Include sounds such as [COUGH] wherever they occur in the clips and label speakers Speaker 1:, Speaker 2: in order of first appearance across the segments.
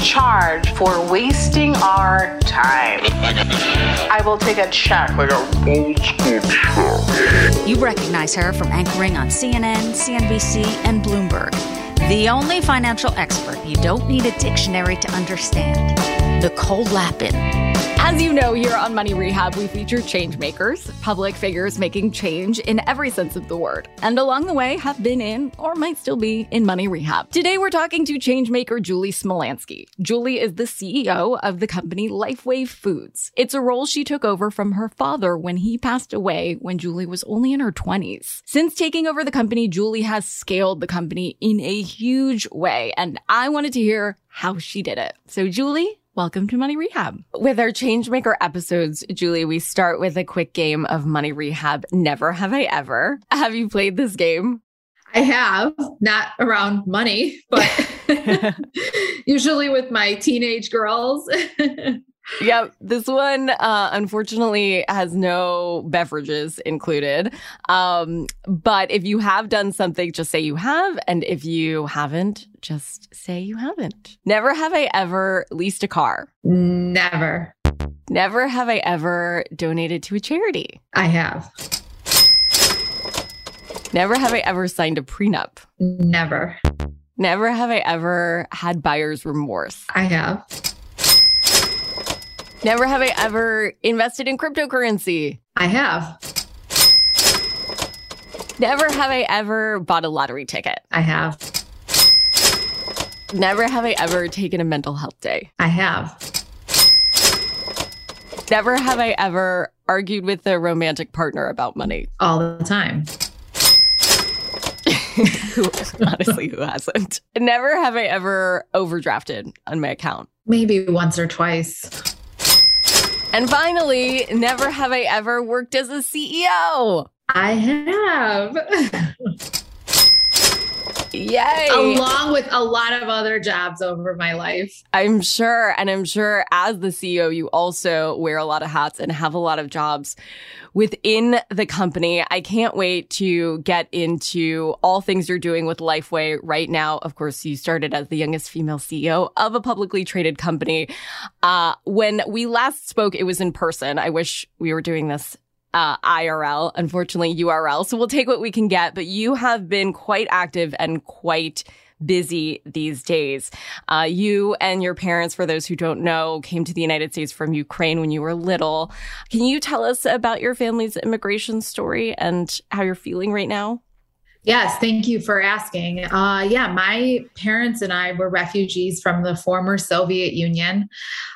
Speaker 1: charge for wasting our time. I will take a check. Like a old school.
Speaker 2: You recognize her from anchoring on CNN, CNBC, and Bloomberg. The only financial expert you don't need a dictionary to understand. Nicole Lapin.
Speaker 3: As you know, here on Money Rehab, we feature change makers, public figures making change in every sense of the word, and along the way have been in or might still be in Money Rehab. Today, we're talking to change maker Julie Smolyansky. Julie is the CEO of the company Lifeway Foods. It's a role she took over from her father when he passed away when Julie was only in her 20s. Since taking over the company, Julie has scaled the company in a huge way, and I wanted to hear how she did it. So, Julie, Welcome to Money Rehab. With our Changemaker episodes, Julie, we start with a quick game of Money Rehab. Never have I ever. Have you played this game?
Speaker 4: I have, not around money, but [LAUGHS] [LAUGHS] usually with my teenage girls. [LAUGHS]
Speaker 3: yep. This one, uh, unfortunately, has no beverages included. Um, but if you have done something, just say you have. And if you haven't, just say you haven't. Never have I ever leased a car.
Speaker 4: Never.
Speaker 3: Never have I ever donated to a charity.
Speaker 4: I have.
Speaker 3: Never have I ever signed a prenup.
Speaker 4: Never.
Speaker 3: Never have I ever had buyer's remorse.
Speaker 4: I have.
Speaker 3: Never have I ever invested in cryptocurrency.
Speaker 4: I have.
Speaker 3: Never have I ever bought a lottery ticket.
Speaker 4: I have.
Speaker 3: Never have I ever taken a mental health day.
Speaker 4: I have.
Speaker 3: Never have I ever argued with a romantic partner about money. [LAUGHS]
Speaker 4: All the time.
Speaker 3: honestly, who hasn't? Never have I ever overdrafted on my account.
Speaker 4: Maybe once or twice.
Speaker 3: And finally, never have I ever worked as a CEO.
Speaker 4: I have. [LAUGHS]
Speaker 3: Yay.
Speaker 4: Along with a lot of other jobs over my life.
Speaker 3: I'm sure. And I'm sure as the CEO, you also wear a lot of hats and have a lot of jobs within the company. I can't wait to get into all things you're doing with Lifeway right now. Of course, you started as the youngest female CEO of a publicly traded company. Uh, when we last spoke, it was in person. I wish we were doing this uh, IRL, unfortunately URL. So we'll take what we can get, but you have been quite active and quite busy these days. Uh, you and your parents, for those who don't know, came to the United States from Ukraine when you were little. Can you tell us about your family's immigration story and how you're feeling right now?
Speaker 4: Yes, thank you for asking. Uh, yeah, my parents and I were refugees from the former Soviet Union.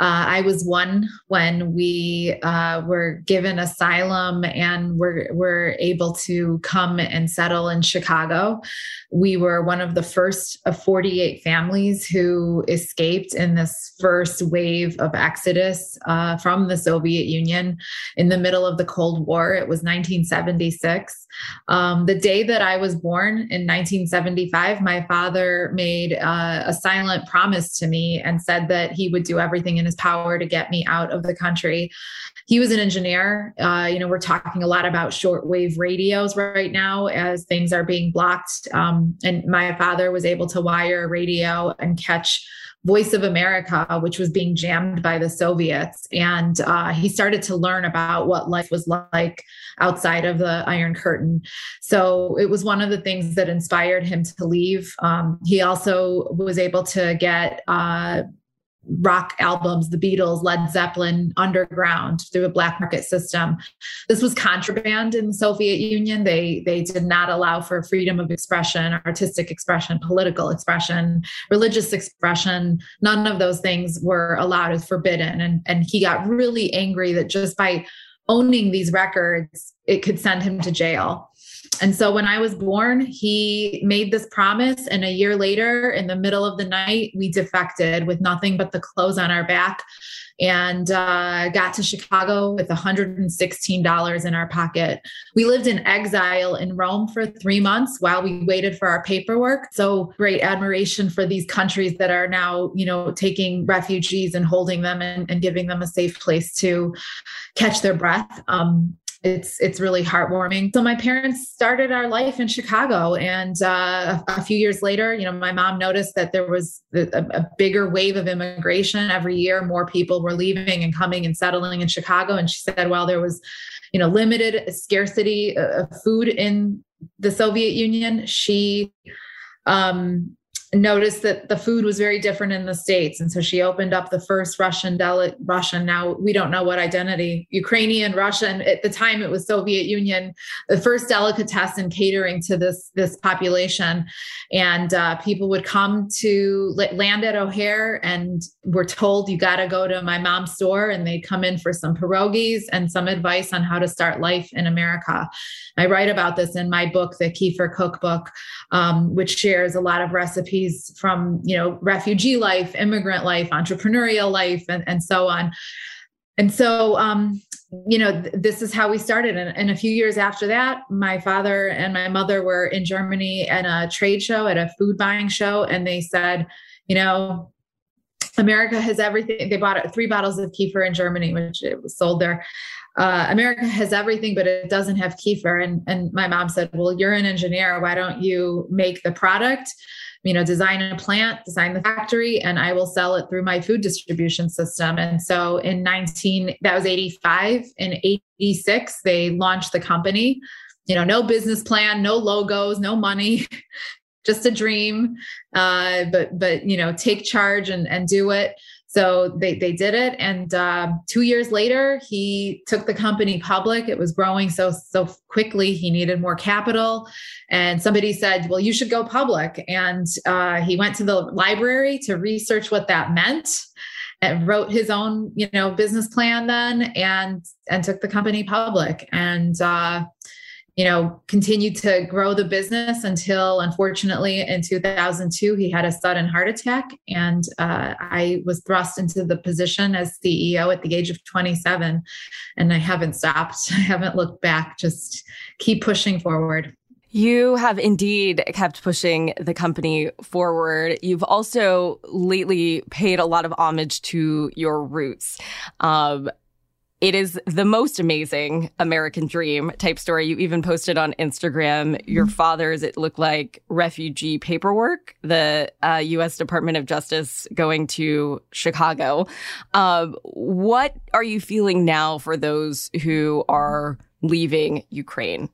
Speaker 4: Uh, I was one when we uh, were given asylum and were, were able to come and settle in Chicago. We were one of the first of 48 families who escaped in this first wave of exodus uh, from the Soviet Union in the middle of the Cold War. It was 1976. Um, the day that I was born in 1975, my father made uh, a silent promise to me and said that he would do everything in his power to get me out of the country. He was an engineer. Uh, you know, we're talking a lot about shortwave radios right now as things are being blocked. Um, and my father was able to wire a radio and catch Voice of America, which was being jammed by the Soviets. And uh, he started to learn about what life was like outside of the Iron Curtain. So it was one of the things that inspired him to leave. Um, he also was able to get uh, rock albums, the Beatles, Led Zeppelin, underground through a black market system. This was contraband in the Soviet Union. They they did not allow for freedom of expression, artistic expression, political expression, religious expression. None of those things were allowed as forbidden. And and he got really angry that just by owning these records, it could send him to jail. And so when I was born, he made this promise. And a year later, in the middle of the night, we defected with nothing but the clothes on our back and uh, got to Chicago with $116 in our pocket. We lived in exile in Rome for three months while we waited for our paperwork. So great admiration for these countries that are now, you know, taking refugees and holding them and, and giving them a safe place to catch their breath. Um, it's it's really heartwarming. So my parents started our life in Chicago, and uh, a, few years later, you know, my mom noticed that there was a, a, bigger wave of immigration every year. More people were leaving and coming and settling in Chicago, and she said, "Well, there was, you know, limited scarcity of food in the Soviet Union." She um, noticed that the food was very different in the states. And so she opened up the first russian deli- russian now we don't know what identity ukrainian russian. At the time it was soviet union the first delicatessen catering to this this population. And uh, people would come to land at o'hare and were told you got to go to my mom's store. And they'd come in for some pierogies and some advice on how to start life in america. I write about this in my book the kefir cookbook um, which shares a lot of recipes from you know refugee life immigrant life entrepreneurial life and, and so on and so um, you know th- this is how we started and, and, a few years after that my father and my mother were in germany at a trade show at a food buying show and they said you know america has everything they bought three bottles of kefir in germany which it was sold there uh, America has everything, but it doesn't have kefir. And, and my mom said, Well, you're an engineer. Why don't you make the product? You know, design a plant, design the factory, and I will sell it through my food distribution system. And so in 19, that was 85. In 86, they launched the company. You know, no business plan, no logos, no money, [LAUGHS] just a dream. Uh, but but you know, take charge and and do it. So they, they did it. And uh, two years later, he took the company public. It was growing so, so quickly. He needed more capital. And somebody said, well, you should go public. And uh, he went to the library to research what that meant and wrote his own, you know, business plan then and, and took the company public. And, uh, you know, continued to grow the business until, unfortunately, in 2002, he had a sudden heart attack. And uh, I was thrust into the position as CEO at the age of 27. And I haven't stopped, [LAUGHS] I haven't looked back, just keep pushing forward.
Speaker 3: You have indeed kept pushing the company forward. You've also lately paid a lot of homage to your roots. Um, it is the most amazing American dream type story. You even posted on Instagram your mm-hmm. father's, it looked like refugee paperwork, the uh, U.S. Department of Justice going to Chicago. Um, what are you feeling now for those who are leaving Ukraine?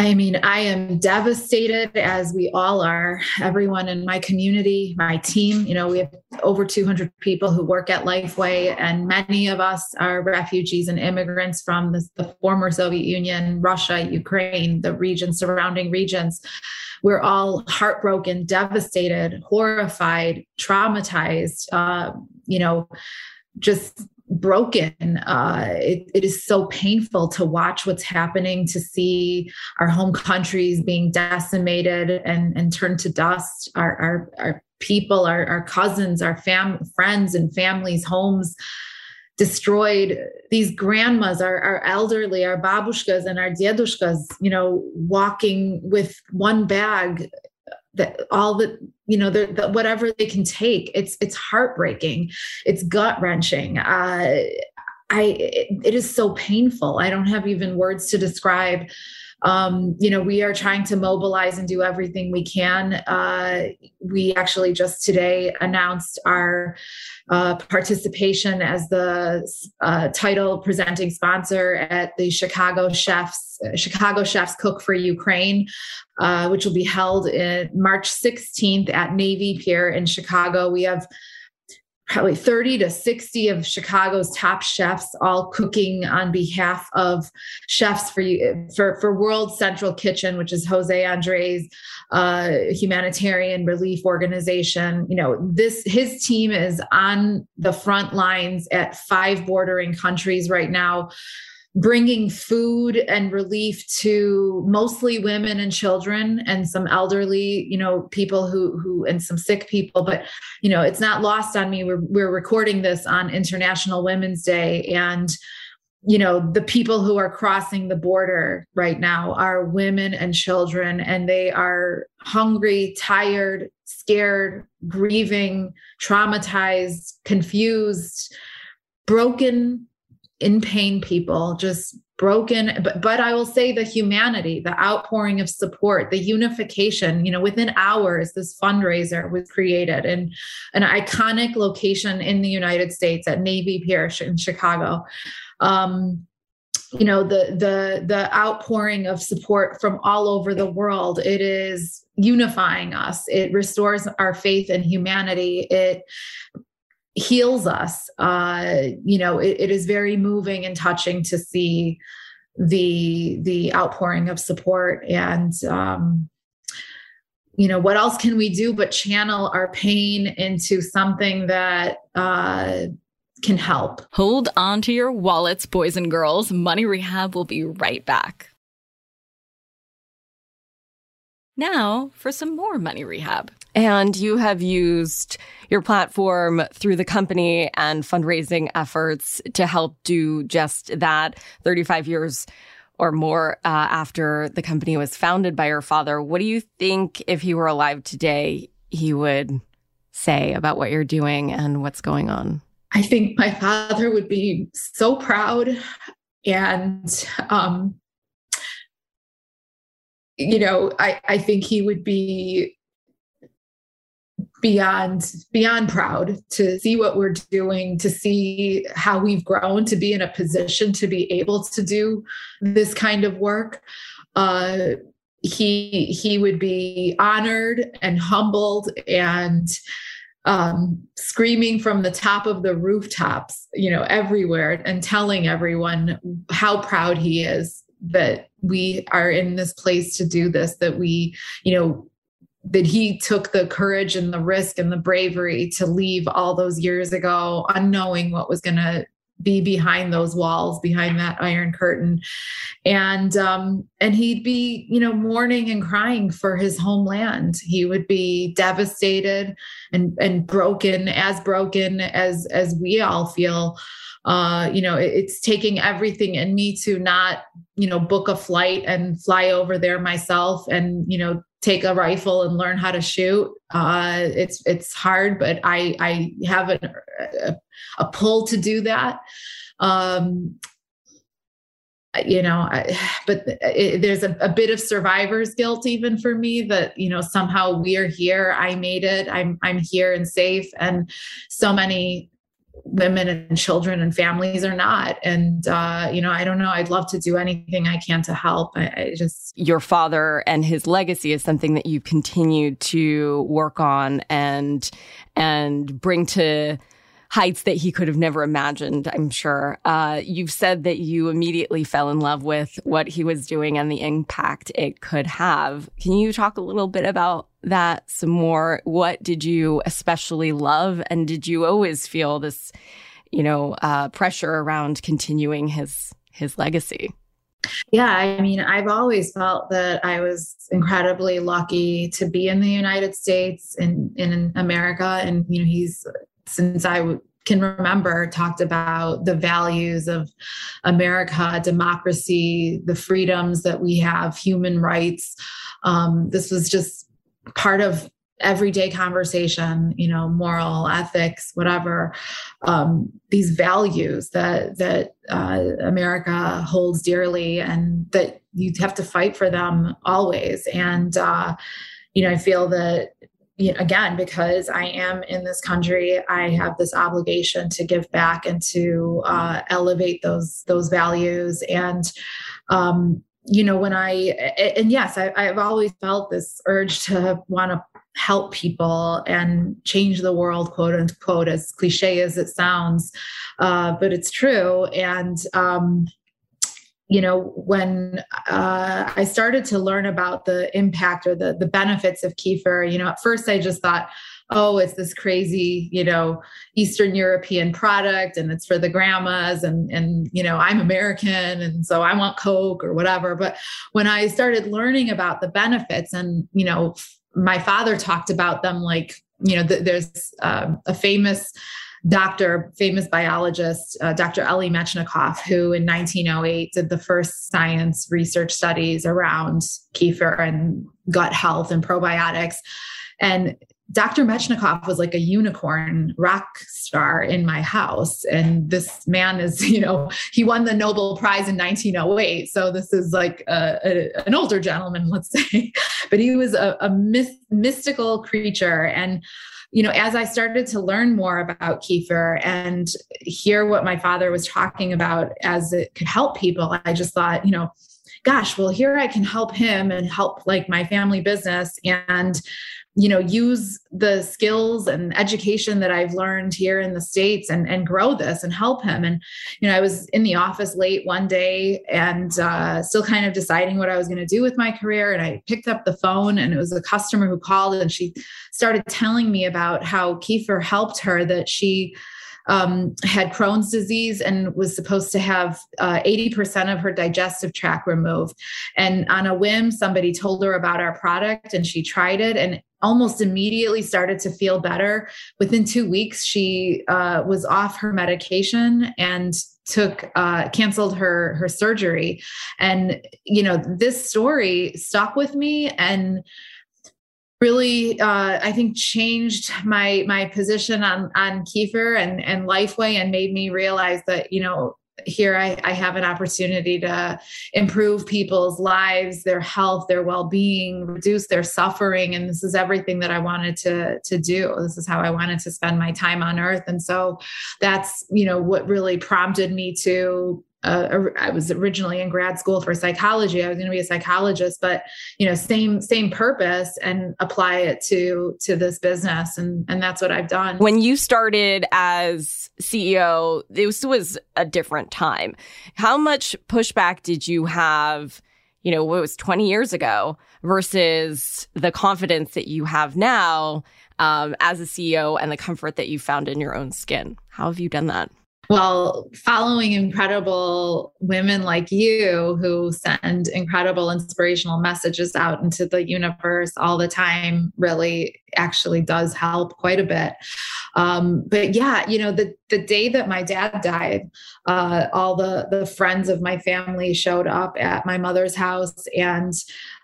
Speaker 4: I mean, I am devastated as we all are. Everyone in my community, my team, you know, we have over 200 people who work at Lifeway, and many of us are refugees and immigrants from the, the former Soviet Union, Russia, Ukraine, the region, surrounding regions. We're all heartbroken, devastated, horrified, traumatized, uh, you know, just broken. Uh, it, it is so painful to watch what's happening, to see our home countries being decimated and, and turned to dust, our, our, our people, our, our cousins, our fam- friends and families, homes destroyed. These grandmas, our, our elderly, our babushkas and our dedushkas, you know, walking with one bag that all the you know the, the, whatever they can take it's it's heartbreaking. It's gut wrenching uh i it, it is so painful. I don't have even words to describe um, you know, we are trying to mobilize and do everything we can. Uh, we actually just today announced our uh, participation as the uh, title presenting sponsor at the Chicago Chefs Chicago Chefs Cook for Ukraine, uh, which will be held in March 16th at Navy Pier in Chicago. We have probably 30 to 60 of Chicago's top chefs all cooking on behalf of chefs for you for, for World Central Kitchen, which is Jose Andres uh, humanitarian relief organization. You know, this his team is on the front lines at five bordering countries right now bringing food and relief to mostly women and children and some elderly you know people who who and some sick people. But you know it's not lost on me. We're, we're recording this on international women's day. And you know the people who are crossing the border right now are women and children. And they are hungry tired scared grieving traumatized confused broken in pain people, just broken. But, but I will say the humanity, the outpouring of support, the unification, you know, within hours, this fundraiser was created in an iconic location in the United States at Navy Pier in Chicago. Um, you know the the the outpouring of support from all over the world it is unifying us it restores our faith in humanity it heals us. Uh, you know, it, it is very moving and touching to see the the outpouring of support and um, you know what else can we do but channel our pain into something that uh, can help
Speaker 5: hold on to your wallets boys and girls money rehab will be right back now for some more money rehab
Speaker 3: and you have used your platform through the company and fundraising efforts to help do just that 35 years or more uh, after the company was founded by your father. What do you think, if he were alive today, he would say about what you're doing and what's going on?
Speaker 4: I think my father would be so proud and um, you know, I, I think he would be beyond beyond proud to see what we're doing to see how we've grown to be in a position to be able to do this kind of work. Uh, he he would be honored and humbled and um, screaming from the top of the rooftops you know everywhere and telling everyone how proud he is that we are in this place to do this that we you know that he took the courage and the risk and the bravery to leave all those years ago, unknowing what was going to be behind those walls behind that iron curtain. And um and he'd be you know mourning and crying for his homeland. He would be devastated and and broken as broken as as we all feel. Uh you know it, it's taking everything in me to not you know book a flight and fly over there myself and you know take a rifle and learn how to shoot. Uh, it's it's hard, but I I have a, a, pull to do that. Um, you know, I, but it, there's a, a, bit of survivor's guilt even for me that you know somehow we are here. I made it. I'm I'm here and safe, and so many women and children and families are not and uh, you know i don't know i'd love to do anything i can to help I, I, just
Speaker 3: your father and his legacy is something that you continue to work on and and bring to heights that he could have never imagined, I'm sure. Uh, you've said that you immediately fell in love with what he was doing and the impact it could have. Can you talk a little bit about that some more? What did you especially love? And did you always feel this, you know, uh, pressure around continuing his his legacy?
Speaker 4: Yeah, I mean, I've always felt that I was incredibly lucky to be in the United States and in America. And, you know, he's since I can remember talked about the values of America, democracy, the freedoms that we have, human rights. Um, this was just part of everyday conversation you know moral ethics whatever um, these values that that uh, america holds dearly and that you have to fight for them always and uh, you know i feel that you know, again, because I am in this country, I have this obligation to give back and to uh, elevate those those values. And um, you know, when I and yes, I, I've always felt this urge to want to help people and change the world, quote unquote, as cliche as it sounds. Uh, but it's true. And, um, you know, when uh, I started to learn about the impact or the, the benefits of kefir, you know, at first I just thought, oh, it's this crazy, you know, Eastern European product and it's for the grandmas and and you know, I'm American and so I want Coke or whatever. But when I started learning about the benefits and, you know, my father talked about them like, you know, th- there's um, a famous doctor, famous biologist, uh, Dr. Elie Metchnikoff, who in 1908 did the first science research studies around kefir and gut health and probiotics. And Dr. Metchnikoff was like a unicorn rock star in my house. And this man is, [LAUGHS] you know, he won the Nobel Prize in 1908. So this is like a, a, an older gentleman, let's [LAUGHS] say. but he was a, a myth, mystical creature. And, you know, as I started to learn more about kefir and hear what my father was talking about as it could help people, I just thought, you know, gosh, well, here I can help him and help like my family business. And you know use the skills and education that i've learned here in the states and and grow this and help him and you know i was in the office late one day and uh, still kind of deciding what i was going to do with my career and i picked up the phone and it was a customer who called and she started telling me about how kefir helped her that she um, had Crohn's disease and was supposed to have uh, 80% of her digestive tract removed. And on a whim, somebody told her about our product and she tried it and almost immediately started to feel better. Within two weeks, she uh, was off her medication and took uh, canceled her her surgery. And you know, this story stuck with me and really uh, i think changed my my position on on kefir and and lifeway and made me realize that you know here I, I, have an opportunity to improve people's lives their health their well-being reduce their suffering and this is everything that i wanted to to do. This is how i wanted to spend my time on earth. And so that's you know what really prompted me to uh, I was originally in grad school for psychology. I was going to be a psychologist, but you know, same same purpose and apply it to to this business, and and that's what I've done.
Speaker 3: When you started as CEO, this was a different time. How much pushback did you have? You know, what was 20 years ago versus the confidence that you have now um, as a CEO and the comfort that you found in your own skin. How have you done that?
Speaker 4: Well, following incredible women like you who send incredible inspirational messages out into the universe all the time really actually does help quite a bit. Um, but yeah, you know, the the day that my dad died, uh, all the the friends of my family showed up at my mother's house and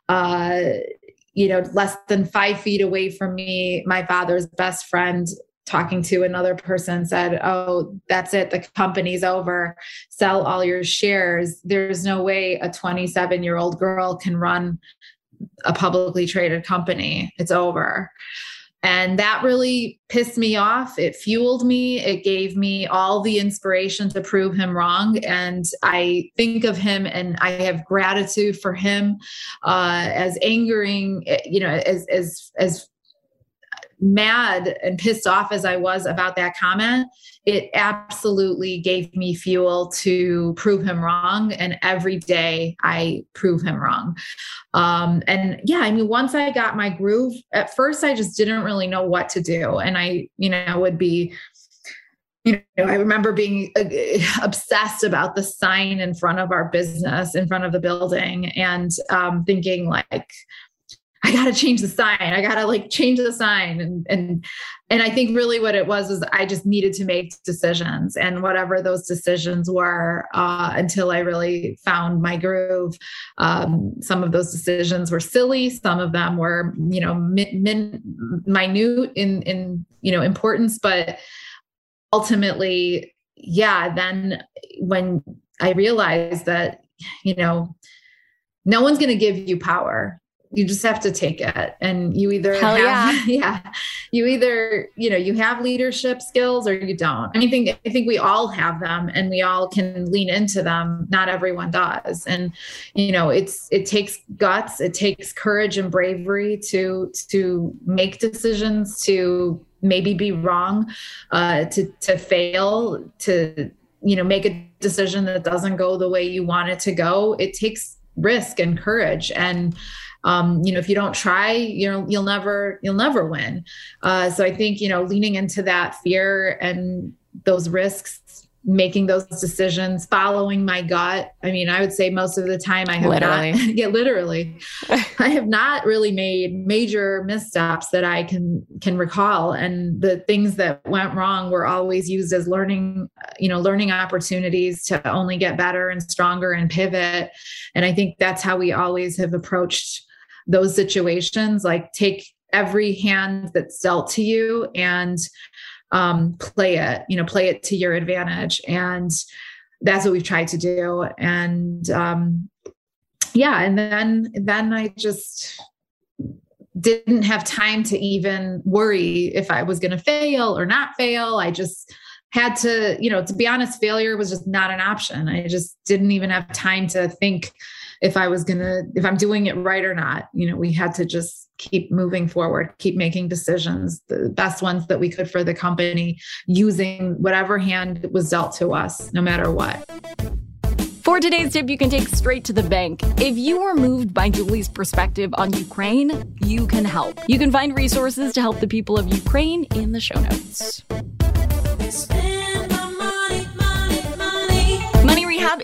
Speaker 4: uh, you know, less than five feet away from me, my father's best friend talking to another person said, Oh, that's it. The company's over. Sell all your shares. There's no way a 27 year old girl can run a publicly traded company. It's over. And that really pissed me off. It fueled me. It gave me all the inspiration to prove him wrong. And I think of him and I have gratitude for him uh, as angering, you know, as, as, as mad and pissed off as I was about that comment, it absolutely gave me fuel to prove him wrong. And every day I prove him wrong. Um, and yeah, I mean, once I got my groove, at first I just didn't really know what to do. And I, you know, would be you know, I remember being uh, [LAUGHS] obsessed about the sign in front of our business, in front of the building, and um, thinking like, I got to change the sign. I got to like change the sign. And, and, and I think really what it was is I just needed to make decisions and whatever those decisions were uh, until I really found my groove. Um, some of those decisions were silly. Some of them were, you know, min, min, minute in, in, you know, importance, but ultimately, yeah, then when I realized that, you know, no one's going to give you power you just have to take it and you either
Speaker 3: Hell
Speaker 4: have
Speaker 3: yeah. [LAUGHS]
Speaker 4: yeah you either, you know, you have leadership skills or you don't. I think I think we all have them and we all can lean into them. Not everyone does. And you know, it's it takes guts, it takes courage and bravery to to make decisions, to maybe be wrong, uh, to to fail, to you know, make a decision that doesn't go the way you want it to go. It takes risk and courage and um, you know if you don't try you know, you'll never you'll never win uh, so i think you know leaning into that fear and those risks making those decisions, following my gut. I mean, I would say most of the time I have literally. not, [LAUGHS] yeah, literally, [LAUGHS] I have not really made major missteps that I can can recall. And the things that went wrong were always used as learning, you know, learning opportunities to only get better and stronger and pivot. And I think that's how we always have approached those situations. Like take every hand that's dealt to you and um, play it, you know, play it to your advantage. And that's what we've tried to do. And um, yeah, and then then I just didn't have time to even worry if I was going to fail or not fail. I just had to, you know, to be honest, failure was just not an option. I just didn't even have time to think if I was going to, if I'm doing it right or not. You know, we had to just keep moving forward, keep making decisions, the best ones that we could for the company, using whatever hand was dealt to us, no matter what.
Speaker 3: For today's tip, you can take straight to the bank. If you are moved by Julie's perspective on Ukraine, you can help. You can find resources to help the people of Ukraine in the show notes.